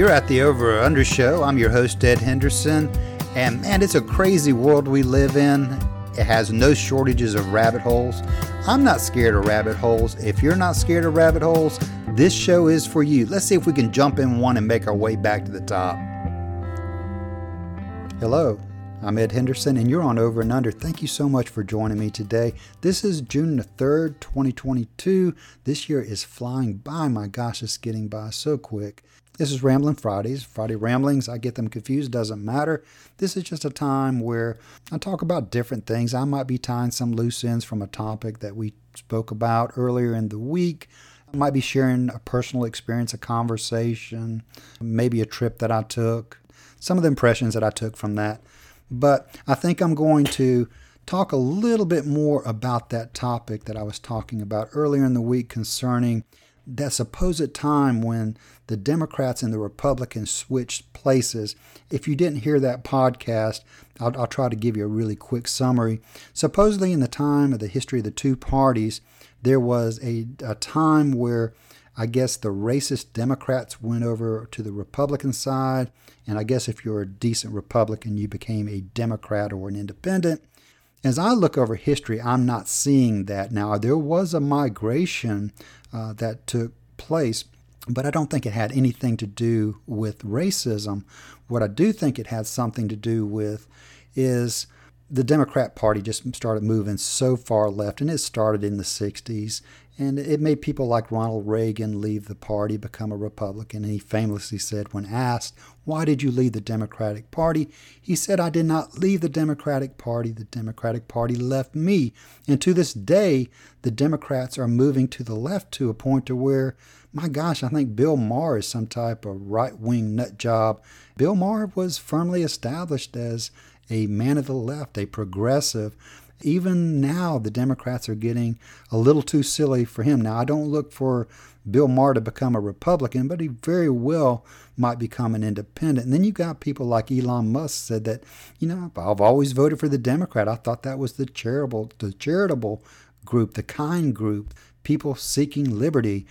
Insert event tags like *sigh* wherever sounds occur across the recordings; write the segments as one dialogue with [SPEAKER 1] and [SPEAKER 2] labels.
[SPEAKER 1] You're at the Over or Under Show. I'm your host, Ed Henderson. And man, it's a crazy world we live in. It has no shortages of rabbit holes. I'm not scared of rabbit holes. If you're not scared of rabbit holes, this show is for you. Let's see if we can jump in one and make our way back to the top. Hello, I'm Ed Henderson, and you're on Over and Under. Thank you so much for joining me today. This is June the 3rd, 2022. This year is flying by. My gosh, it's getting by so quick. This is Rambling Fridays. Friday ramblings, I get them confused, doesn't matter. This is just a time where I talk about different things. I might be tying some loose ends from a topic that we spoke about earlier in the week. I might be sharing a personal experience, a conversation, maybe a trip that I took, some of the impressions that I took from that. But I think I'm going to talk a little bit more about that topic that I was talking about earlier in the week concerning that supposed time when the Democrats and the Republicans switched places. If you didn't hear that podcast, I'll, I'll, try to give you a really quick summary. Supposedly, in the time of the history of the two parties, there was a, a time where I guess the racist Democrats went over to the Republican side. And I guess if you're a decent Republican, you became a Democrat or an independent. As I look over history, I'm not seeing that now. There was a migration uh, that took place, but I don't think it had anything to do with racism. What I do think it had something to do with is the Democrat Party just started moving so far left, and it started in the 60s. And it made people like Ronald Reagan leave the party, become a Republican. And he famously said, when asked, Why did you leave the Democratic Party? He said, I did not leave the Democratic Party. The Democratic Party left me. And to this day, the Democrats are moving to the left to a point to where, my gosh, I think Bill Maher is some type of right wing nut job. Bill Maher was firmly established as a man of the left, a progressive even now, the Democrats are getting a little too silly for him. Now, I don't look for Bill Maher to become a Republican, but he very well might become an independent. And then you got people like Elon Musk said that, you know, I've always voted for the Democrat. I thought that was the charitable, the charitable group, the kind group, people seeking liberty.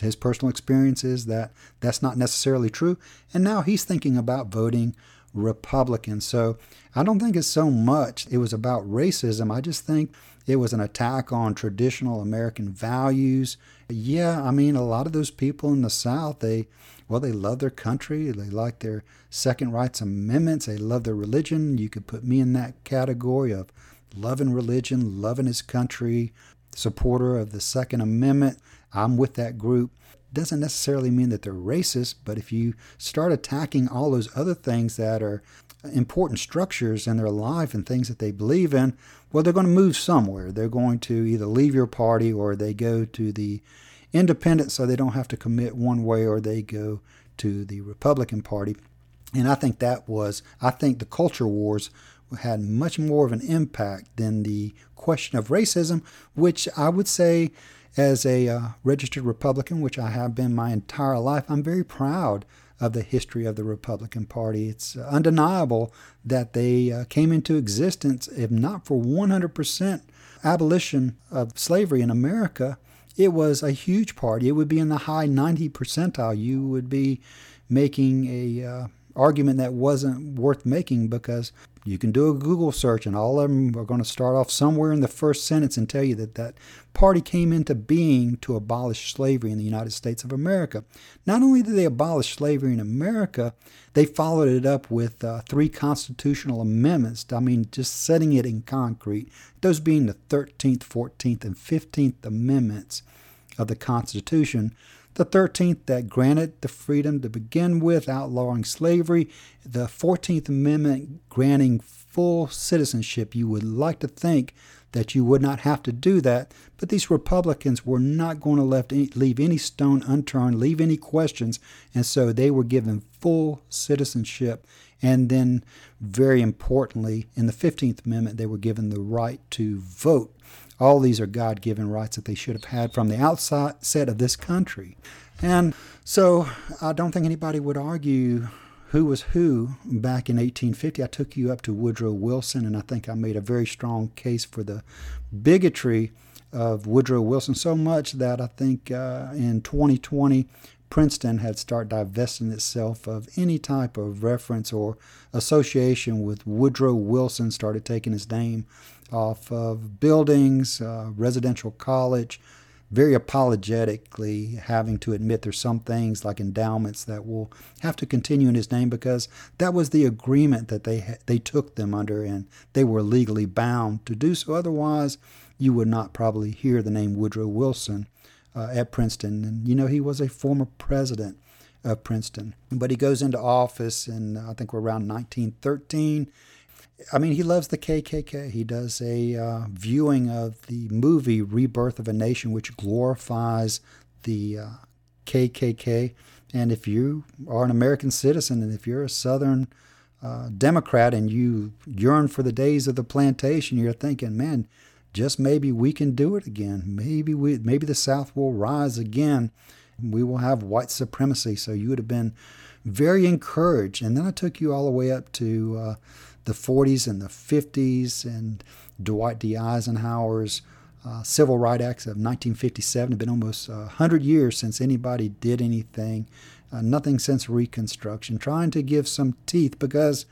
[SPEAKER 1] His personal experience is that that's not necessarily true. And now he's thinking about voting Republican. So I don't think it's so much it was about racism. I just think it was an attack on traditional American values. Yeah, I mean, a lot of those people in the South, they, well, they love their country. They like their second rights amendments. They love their religion. You could put me in that category of loving religion, loving his country, supporter of the Second Amendment. I'm with that group doesn't necessarily mean that they're racist, but if you start attacking all those other things that are important structures in their life and things that they believe in, well, they're going to move somewhere. They're going to either leave your party or they go to the independent so they don't have to commit one way or they go to the Republican Party. And I think that was, I think the culture wars had much more of an impact than the question of racism, which I would say as a uh, registered Republican, which I have been my entire life, I'm very proud of the history of the Republican Party. It's undeniable that they uh, came into existence, if not for 100% abolition of slavery in America, it was a huge party. It would be in the high 90 percentile. You would be making a uh, argument that wasn't worth making because you can do a Google search, and all of them are going to start off somewhere in the first sentence and tell you that that party came into being to abolish slavery in the United States of America. Not only did they abolish slavery in America, they followed it up with uh, three constitutional amendments. I mean, just setting it in concrete, those being the 13th, 14th, and 15th Amendments of the Constitution the 13th that granted the freedom to begin with, outlawing slavery, the 14th Amendment granting full citizenship. You would like to think that you would not have to do that, but these Republicans were not going to left any, leave any stone unturned, leave any questions, and so they were given full citizenship. And then, very importantly, in the 15th Amendment, they were given the right to vote. All these are God given rights that they should have had from the outset of this country. And so I don't think anybody would argue who was who back in 1850. I took you up to Woodrow Wilson, and I think I made a very strong case for the bigotry of Woodrow Wilson, so much that I think uh, in 2020, Princeton had started divesting itself of any type of reference or association with Woodrow Wilson, started taking his name off of buildings, uh, residential college, very apologetically having to admit there's some things like endowments that will have to continue in his name because that was the agreement that they they took them under and they were legally bound to do so. Otherwise you would not probably hear the name Woodrow Wilson uh, at Princeton. And you know he was a former president of Princeton. But he goes into office in I think we're around 1913 I mean, he loves the KKK. He does a uh, viewing of the movie Rebirth of a Nation, which glorifies the uh, KKK. And if you are an American citizen and if you're a Southern uh, Democrat and you yearn for the days of the plantation, you're thinking, man, just maybe we can do it again. Maybe we, maybe the South will rise again. We will have white supremacy. So you would have been very encouraged. And then I took you all the way up to uh, the 40s and the 50s and Dwight D. Eisenhower's uh, Civil Rights Act of 1957. It's been almost uh, 100 years since anybody did anything, uh, nothing since Reconstruction, trying to give some teeth because,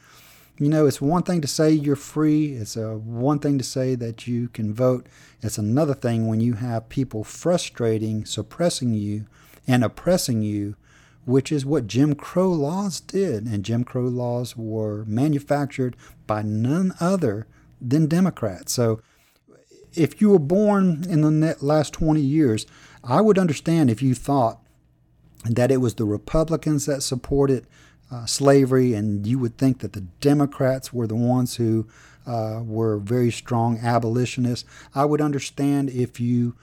[SPEAKER 1] you know, it's one thing to say you're free, it's one thing to say that you can vote. It's another thing when you have people frustrating, suppressing you, and oppressing you which is what Jim Crow laws did. And Jim Crow laws were manufactured by none other than Democrats. So if you were born in the last 20 years, I would understand if you thought that it was the Republicans that supported uh, slavery, and you would think that the Democrats were the ones who uh, were very strong abolitionists. I would understand if you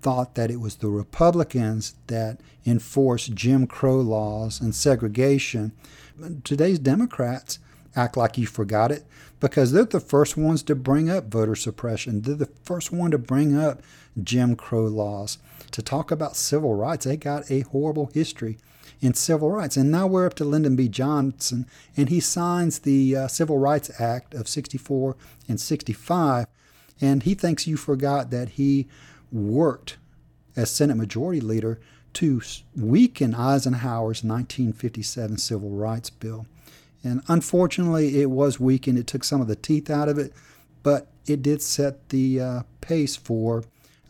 [SPEAKER 1] thought that it was the Republicans that enforced Jim Crow laws and segregation. Today's Democrats act like you forgot it because they're the first ones to bring up voter suppression. They're the first one to bring up Jim Crow laws. To talk about civil rights, they got a horrible history in civil rights. And now we're up to Lyndon B. Johnson, and he signs the uh, Civil Rights Act of 64 and 65, and he thinks you forgot that he worked as Senate Majority Leader to weaken Eisenhower's 1957 Civil Rights Bill. And unfortunately, it was weakened. It took some of the teeth out of it, but it did set the uh, pace for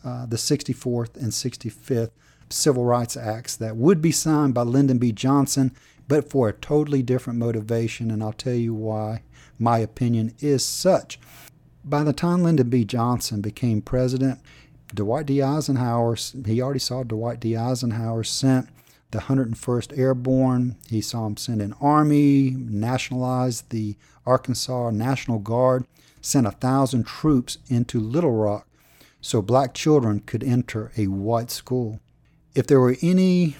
[SPEAKER 1] uh, the 64th and 65th Civil Rights Acts that would be signed by Lyndon B. Johnson, but for a totally different motivation. And I'll tell you why my opinion is such. By the time Lyndon B. Johnson became president, Dwight D. Eisenhower, he already saw Dwight D. Eisenhower sent the 101st Airborne. He saw him send an army, nationalized the Arkansas National Guard, sent a thousand troops into Little Rock so black children could enter a white school. If there were any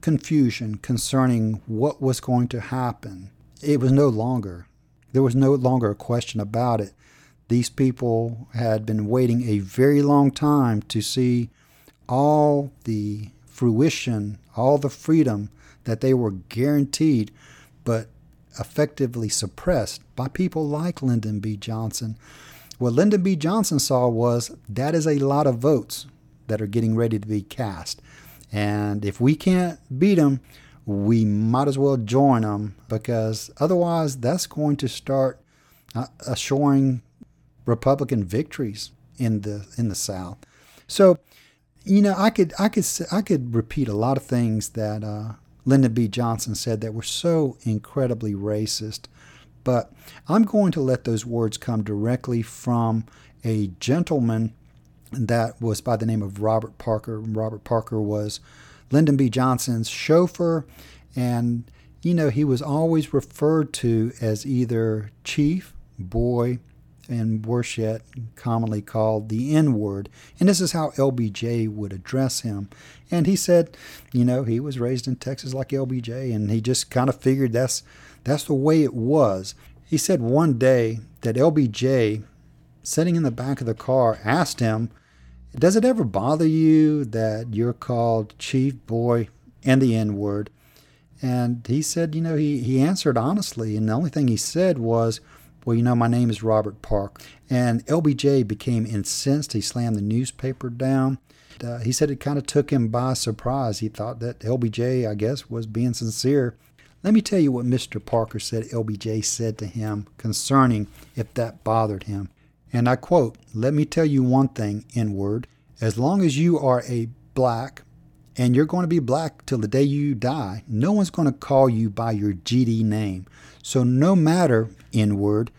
[SPEAKER 1] confusion concerning what was going to happen, it was no longer. There was no longer a question about it. These people had been waiting a very long time to see all the fruition, all the freedom that they were guaranteed, but effectively suppressed by people like Lyndon B. Johnson. What Lyndon B. Johnson saw was that is a lot of votes that are getting ready to be cast. And if we can't beat them, we might as well join them because otherwise that's going to start uh, assuring Republican victories in the in the South. So, you know, I could I could I could repeat a lot of things that uh, Lyndon B. Johnson said that were so incredibly racist, but I'm going to let those words come directly from a gentleman that was by the name of Robert Parker. Robert Parker was Lyndon B. Johnson's chauffeur, and you know he was always referred to as either chief, boy, and worse commonly called the N word. And this is how LBJ would address him. And he said, you know, he was raised in Texas like LBJ, and he just kind of figured that's that's the way it was. He said one day that LBJ, sitting in the back of the car, asked him, Does it ever bother you that you're called Chief Boy and the N word? And he said, you know, he, he answered honestly, and the only thing he said was, well, you know, my name is Robert Park. And LBJ became incensed. He slammed the newspaper down. Uh, he said it kind of took him by surprise. He thought that LBJ, I guess, was being sincere. Let me tell you what Mr. Parker said LBJ said to him concerning if that bothered him. And I quote, Let me tell you one thing, N word. As long as you are a black, and you're going to be black till the day you die, no one's going to call you by your GD name. So no matter, N word,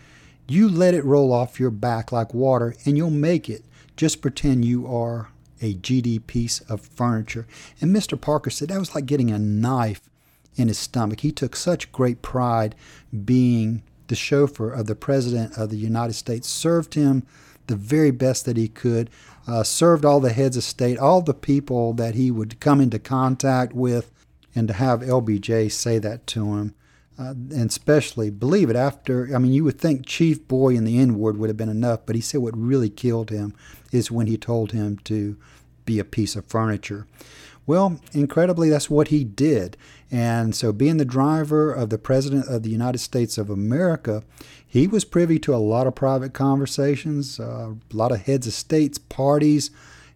[SPEAKER 1] you let it roll off your back like water and you'll make it. Just pretend you are a GD piece of furniture. And Mr. Parker said that was like getting a knife in his stomach. He took such great pride being the chauffeur of the President of the United States, served him the very best that he could, uh, served all the heads of state, all the people that he would come into contact with, and to have LBJ say that to him. Uh, and especially, believe it, after, I mean, you would think Chief Boy and the N word would have been enough, but he said what really killed him is when he told him to be a piece of furniture. Well, incredibly, that's what he did. And so, being the driver of the President of the United States of America, he was privy to a lot of private conversations, uh, a lot of heads of states, parties,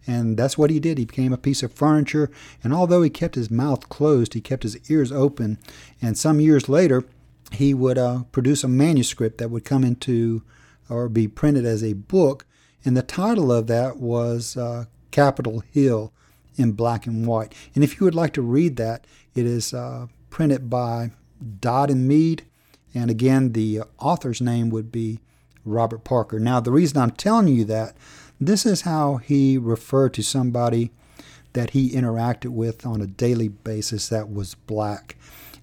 [SPEAKER 1] and that's what he did. He became a piece of furniture. And although he kept his mouth closed, he kept his ears open. And some years later, he would uh, produce a manuscript that would come into or be printed as a book. And the title of that was uh, Capitol Hill in black and white. And if you would like to read that, it is uh, printed by Dodd and Mead. And again, the author's name would be Robert Parker. Now, the reason I'm telling you that, this is how he referred to somebody that he interacted with on a daily basis that was black.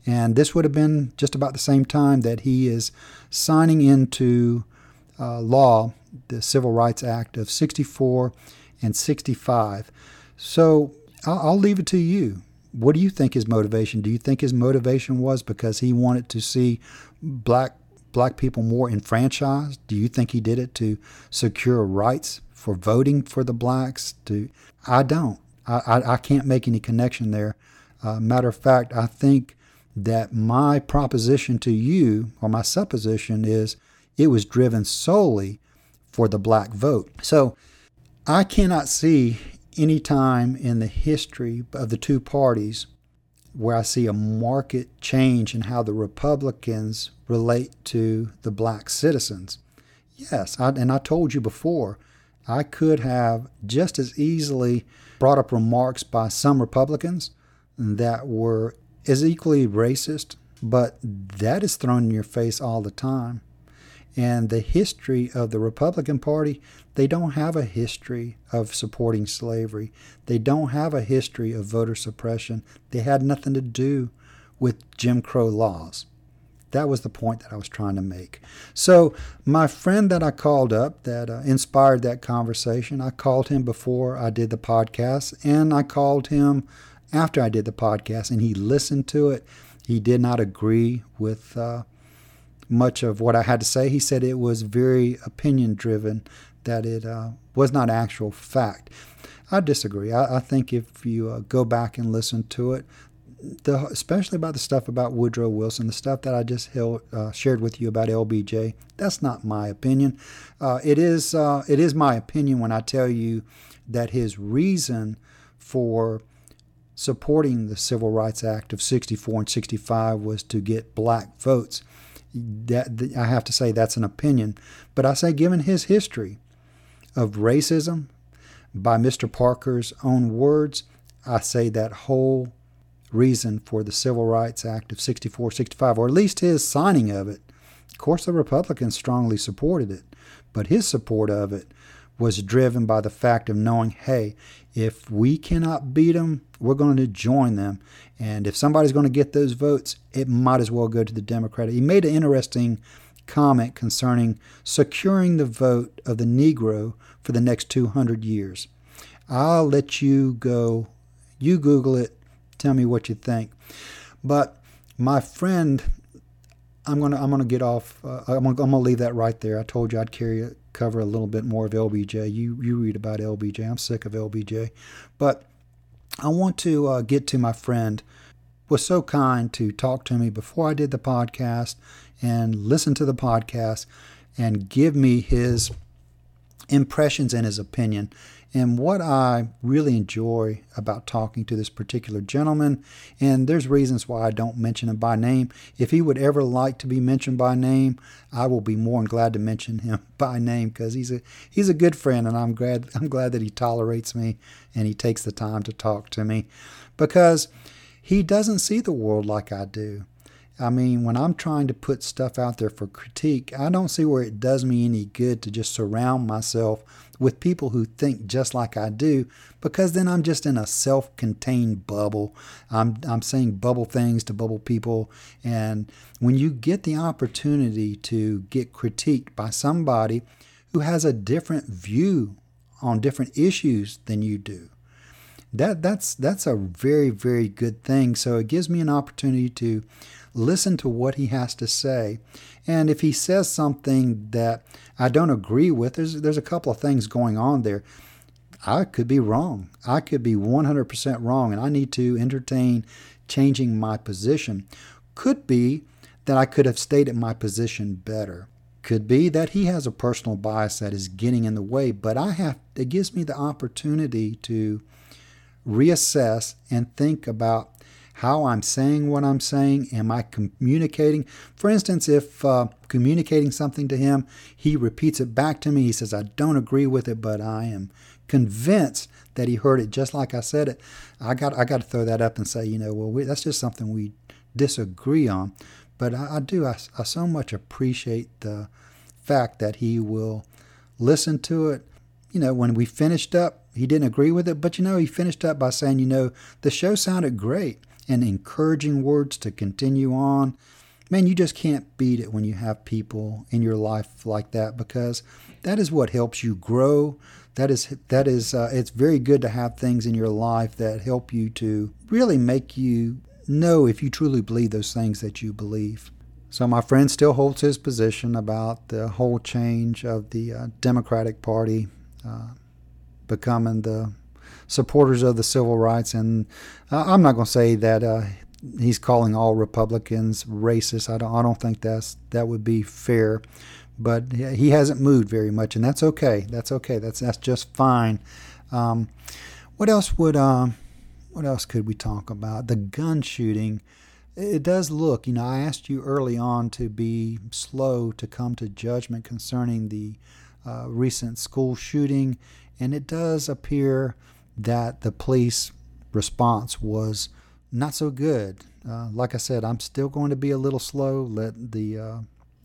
[SPEAKER 1] And this would have been just about the same time that he is signing into uh, law the Civil Rights Act of 64 and 65. So I'll, I'll leave it to you. What do you think his motivation? Do you think his motivation was because he wanted to see black black people more enfranchised? Do you think he did it to secure rights for voting for the blacks? To I don't. I, I, I can't make any connection there. Uh, matter of fact, I think that my proposition to you, or my supposition, is it was driven solely for the black vote. So I cannot see any time in the history of the two parties where I see a market change in how the Republicans relate to the black citizens. Yes, I, and I told you before, I could have just as easily brought up remarks by some Republicans that were as equally racist, but that is thrown in your face all the time. And the history of the Republican Party, they don't have a history of supporting slavery. They don't have a history of voter suppression. They had nothing to do with Jim Crow laws. That was the point that I was trying to make. So, my friend that I called up that uh, inspired that conversation, I called him before I did the podcast, and I called him after I did the podcast, and he listened to it. He did not agree with uh, much of what I had to say. He said it was very opinion driven, that it uh, was not actual fact. I disagree. I, I think if you uh, go back and listen to it, the, especially about the stuff about Woodrow Wilson, the stuff that I just held, uh, shared with you about LBJ, that's not my opinion. Uh, it is uh, it is my opinion when I tell you that his reason for supporting the Civil Rights Act of 64 and 65 was to get black votes that I have to say that's an opinion. But I say, given his history of racism, by Mr. Parker's own words, I say that whole reason for the Civil Rights Act of 64 65, or at least his signing of it. Of course, the Republicans strongly supported it, but his support of it was driven by the fact of knowing, hey, if we cannot beat them, we're going to join them. And if somebody's going to get those votes, it might as well go to the Democratic. He made an interesting comment concerning securing the vote of the Negro for the next 200 years. I'll let you go. You Google it. Tell me what you think. But my friend, I'm gonna I'm gonna get off. Uh, I'm, gonna, I'm gonna leave that right there. I told you I'd carry cover a little bit more of LBJ. You you read about LBJ. I'm sick of LBJ, but I want to uh, get to my friend. Was so kind to talk to me before I did the podcast and listen to the podcast and give me his impressions and his opinion. And what I really enjoy about talking to this particular gentleman, and there's reasons why I don't mention him by name. If he would ever like to be mentioned by name, I will be more than glad to mention him *laughs* by name because he's a he's a good friend, and I'm glad I'm glad that he tolerates me and he takes the time to talk to me because he doesn't see the world like I do. I mean, when I'm trying to put stuff out there for critique, I don't see where it does me any good to just surround myself with people who think just like I do, because then I'm just in a self contained bubble. I'm, I'm saying bubble things to bubble people. And when you get the opportunity to get critiqued by somebody who has a different view on different issues than you do, that, that's, that's a very, very good thing. So it gives me an opportunity to listen to what he has to say. And if he says something that I don't agree with, there's, there's a couple of things going on there. I could be wrong. I could be 100% wrong, and I need to entertain changing my position. Could be that I could have stated my position better. Could be that he has a personal bias that is getting in the way, but I have it gives me the opportunity to reassess and think about how I'm saying what I'm saying. Am I communicating? For instance, if uh, communicating something to him, he repeats it back to me. He says, I don't agree with it, but I am convinced that he heard it just like I said it. I got I got to throw that up and say, you know, well, we, that's just something we disagree on. But I, I do. I, I so much appreciate the fact that he will listen to it. You know, when we finished up, he didn't agree with it, but you know, he finished up by saying, you know, the show sounded great and encouraging words to continue on. Man, you just can't beat it when you have people in your life like that because that is what helps you grow. That is that is uh, it's very good to have things in your life that help you to really make you know if you truly believe those things that you believe. So my friend still holds his position about the whole change of the uh, Democratic Party uh, becoming the supporters of the civil rights. And uh, I'm not going to say that uh, he's calling all Republicans racist. I don't. I don't think that's that would be fair. But he hasn't moved very much, and that's okay. That's okay. That's that's just fine. Um, what else would um, what else could we talk about? The gun shooting. It does look, you know, I asked you early on to be slow to come to judgment concerning the uh, recent school shooting, and it does appear that the police response was not so good. Uh, like I said, I'm still going to be a little slow, let the uh,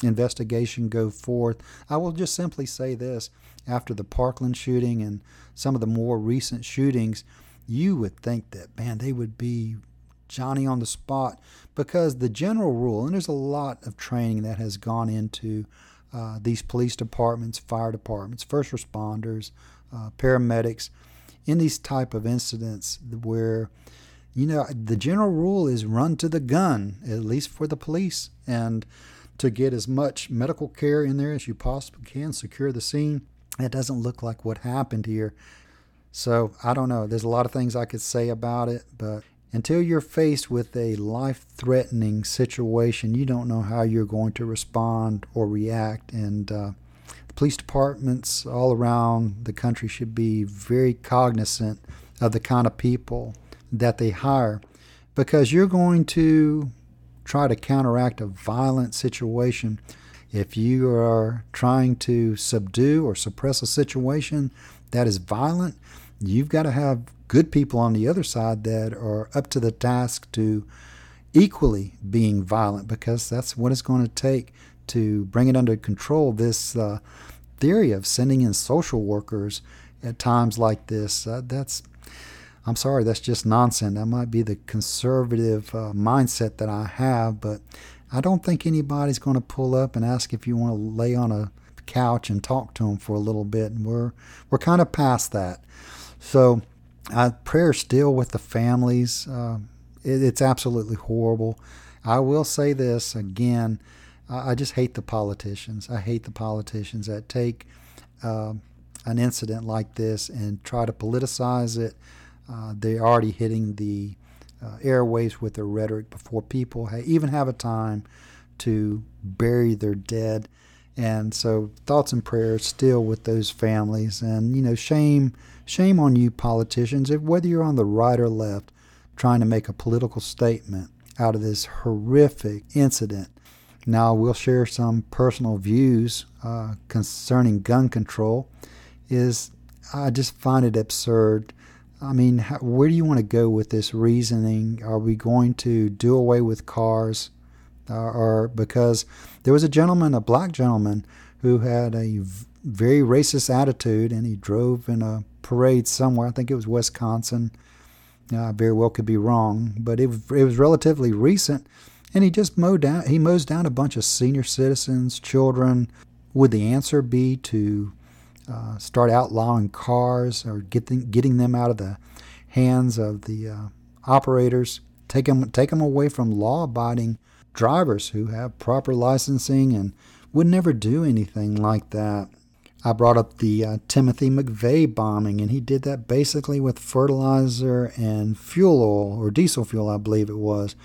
[SPEAKER 1] investigation go forth. I will just simply say this after the Parkland shooting and some of the more recent shootings, you would think that, man, they would be Johnny on the spot because the general rule, and there's a lot of training that has gone into uh, these police departments, fire departments, first responders, uh, paramedics in these type of incidents where you know the general rule is run to the gun at least for the police and to get as much medical care in there as you possibly can secure the scene. It doesn't look like what happened here. So i don't know. There's a lot of things i could say about it but until you're faced with a life threatening situation you don't know how you're going to respond or react and uh, police departments all around the country should be very cognizant of the kind of people that they hire because you're going to try to counteract a violent situation. If you are trying to subdue or suppress a situation that is violent, you've got to have good people on the other side that are up to the task to equally being violent because that's what it's going to take to bring it under control. This uh, theory of sending in social workers at times like this, uh, that's, I'm sorry, that's just nonsense. That might be the conservative uh, mindset that I have, but I don't think anybody's going to pull up and ask if you want to lay on a couch and talk to them for a little bit. And we're, we're kind of past that. So, uh, prayer still with the families. Uh, it, it's absolutely horrible. I will say this again I, just hate the politicians. I hate the politicians that take uh, an incident like this and try to politicize it. Uh, they're already hitting the uh, airwaves with their rhetoric before people ha- even have a time to bury their dead. And so thoughts and prayers still with those families. And, you know, shame, shame on you politicians, if whether you're on the right or left, trying to make a political statement out of this horrific incident. Now, we'll share some personal views uh, concerning gun control. Is I just find it absurd. I mean, how, where do you want to go with this reasoning? Are we going to do away with cars? Uh, or because there was a gentleman, a black gentleman, who had a very racist attitude and he drove in a parade somewhere. I think it was Wisconsin. I very well could be wrong, but it, it was relatively recent. And he just mowed down, he mows down a bunch of senior citizens, children. Would the answer be to uh, start outlawing cars or getting getting them out of the hands of the uh, operators, take them take them away from law-abiding drivers who have proper licensing and would never do anything like that. I brought up the uh, Timothy McVeigh bombing, and he did that basically with fertilizer and fuel oil, or diesel fuel, I believe it was.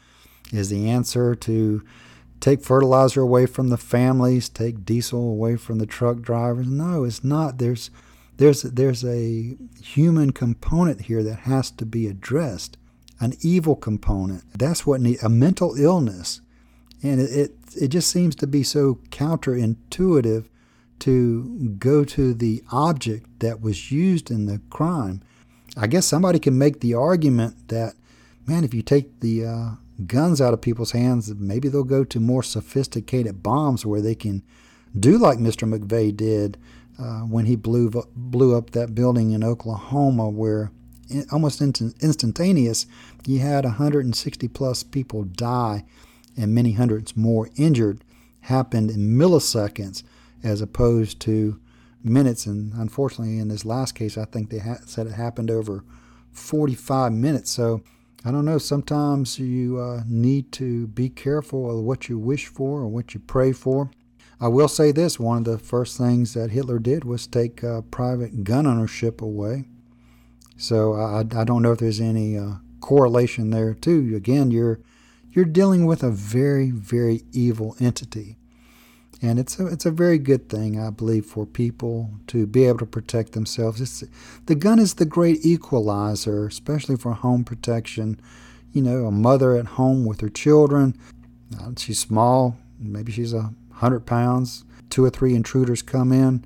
[SPEAKER 1] Is the answer to take fertilizer away from the families, take diesel away from the truck drivers. No, it's not. There's there's there's a human component here that has to be addressed, an evil component. That's what need, a mental illness, and it, it it just seems to be so counterintuitive to go to the object that was used in the crime. I guess somebody can make the argument that, man, if you take the uh, guns out of people's hands, maybe they'll go to more sophisticated bombs where they can do like Mr. McVeigh did uh, when he blew blew up that building in Oklahoma, where almost instantaneous, you had 160 plus people die and many hundreds more injured. Happened in milliseconds, as opposed to minutes. And unfortunately, in this last case, I think they ha- said it happened over 45 minutes. So I don't know. Sometimes you uh, need to be careful of what you wish for or what you pray for. I will say this one of the first things that Hitler did was take uh, private gun ownership away. So I, I don't know if there's any uh, correlation there, too. Again, you're, you're dealing with a very, very evil entity. And it's a, it's a very good thing, I believe, for people to be able to protect themselves. It's, the gun is the great equalizer, especially for home protection. You know, a mother at home with her children, uh, she's small, maybe she's a hundred pounds, two or three intruders come in.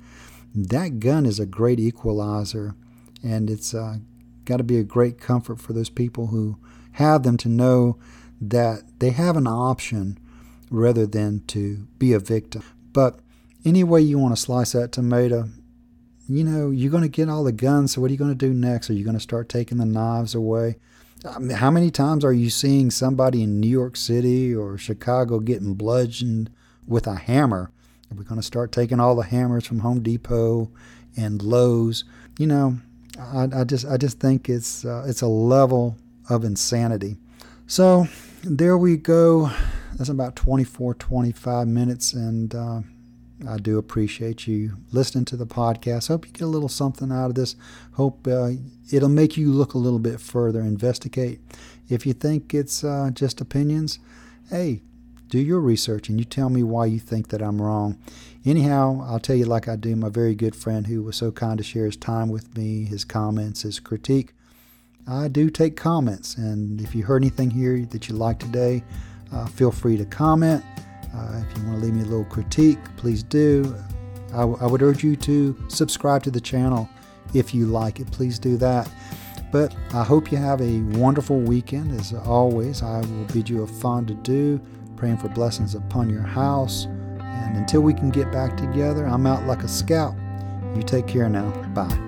[SPEAKER 1] That gun is a great equalizer, and it's uh, got to be a great comfort for those people who have them to know that they have an option rather than to be a victim. But any way you want to slice that tomato, you know, you're going to get all the guns. So what are you going to do next? Are you going to start taking the knives away? I mean, how many times are you seeing somebody in New York City or Chicago getting bludgeoned with a hammer? Are we going to start taking all the hammers from Home Depot and Lowe's? You know, I, I just I just think it's uh, it's a level of insanity. So there we go. That's about 24, 25 minutes, and uh, I do appreciate you listening to the podcast. Hope you get a little something out of this. Hope uh, it'll make you look a little bit further, investigate. If you think it's uh, just opinions, hey, do your research and you tell me why you think that I'm wrong. Anyhow, I'll tell you like I do my very good friend who was so kind to share his time with me, his comments, his critique. I do take comments, and if you heard anything here that you like today, uh, feel free to comment. Uh, if you want to leave me a little critique, please do. I, w- I would urge you to subscribe to the channel if you like it. Please do that. But I hope you have a wonderful weekend. As always, I will bid you a fond adieu, praying for blessings upon your house. And until we can get back together, I'm out like a scout. You take care now. Bye.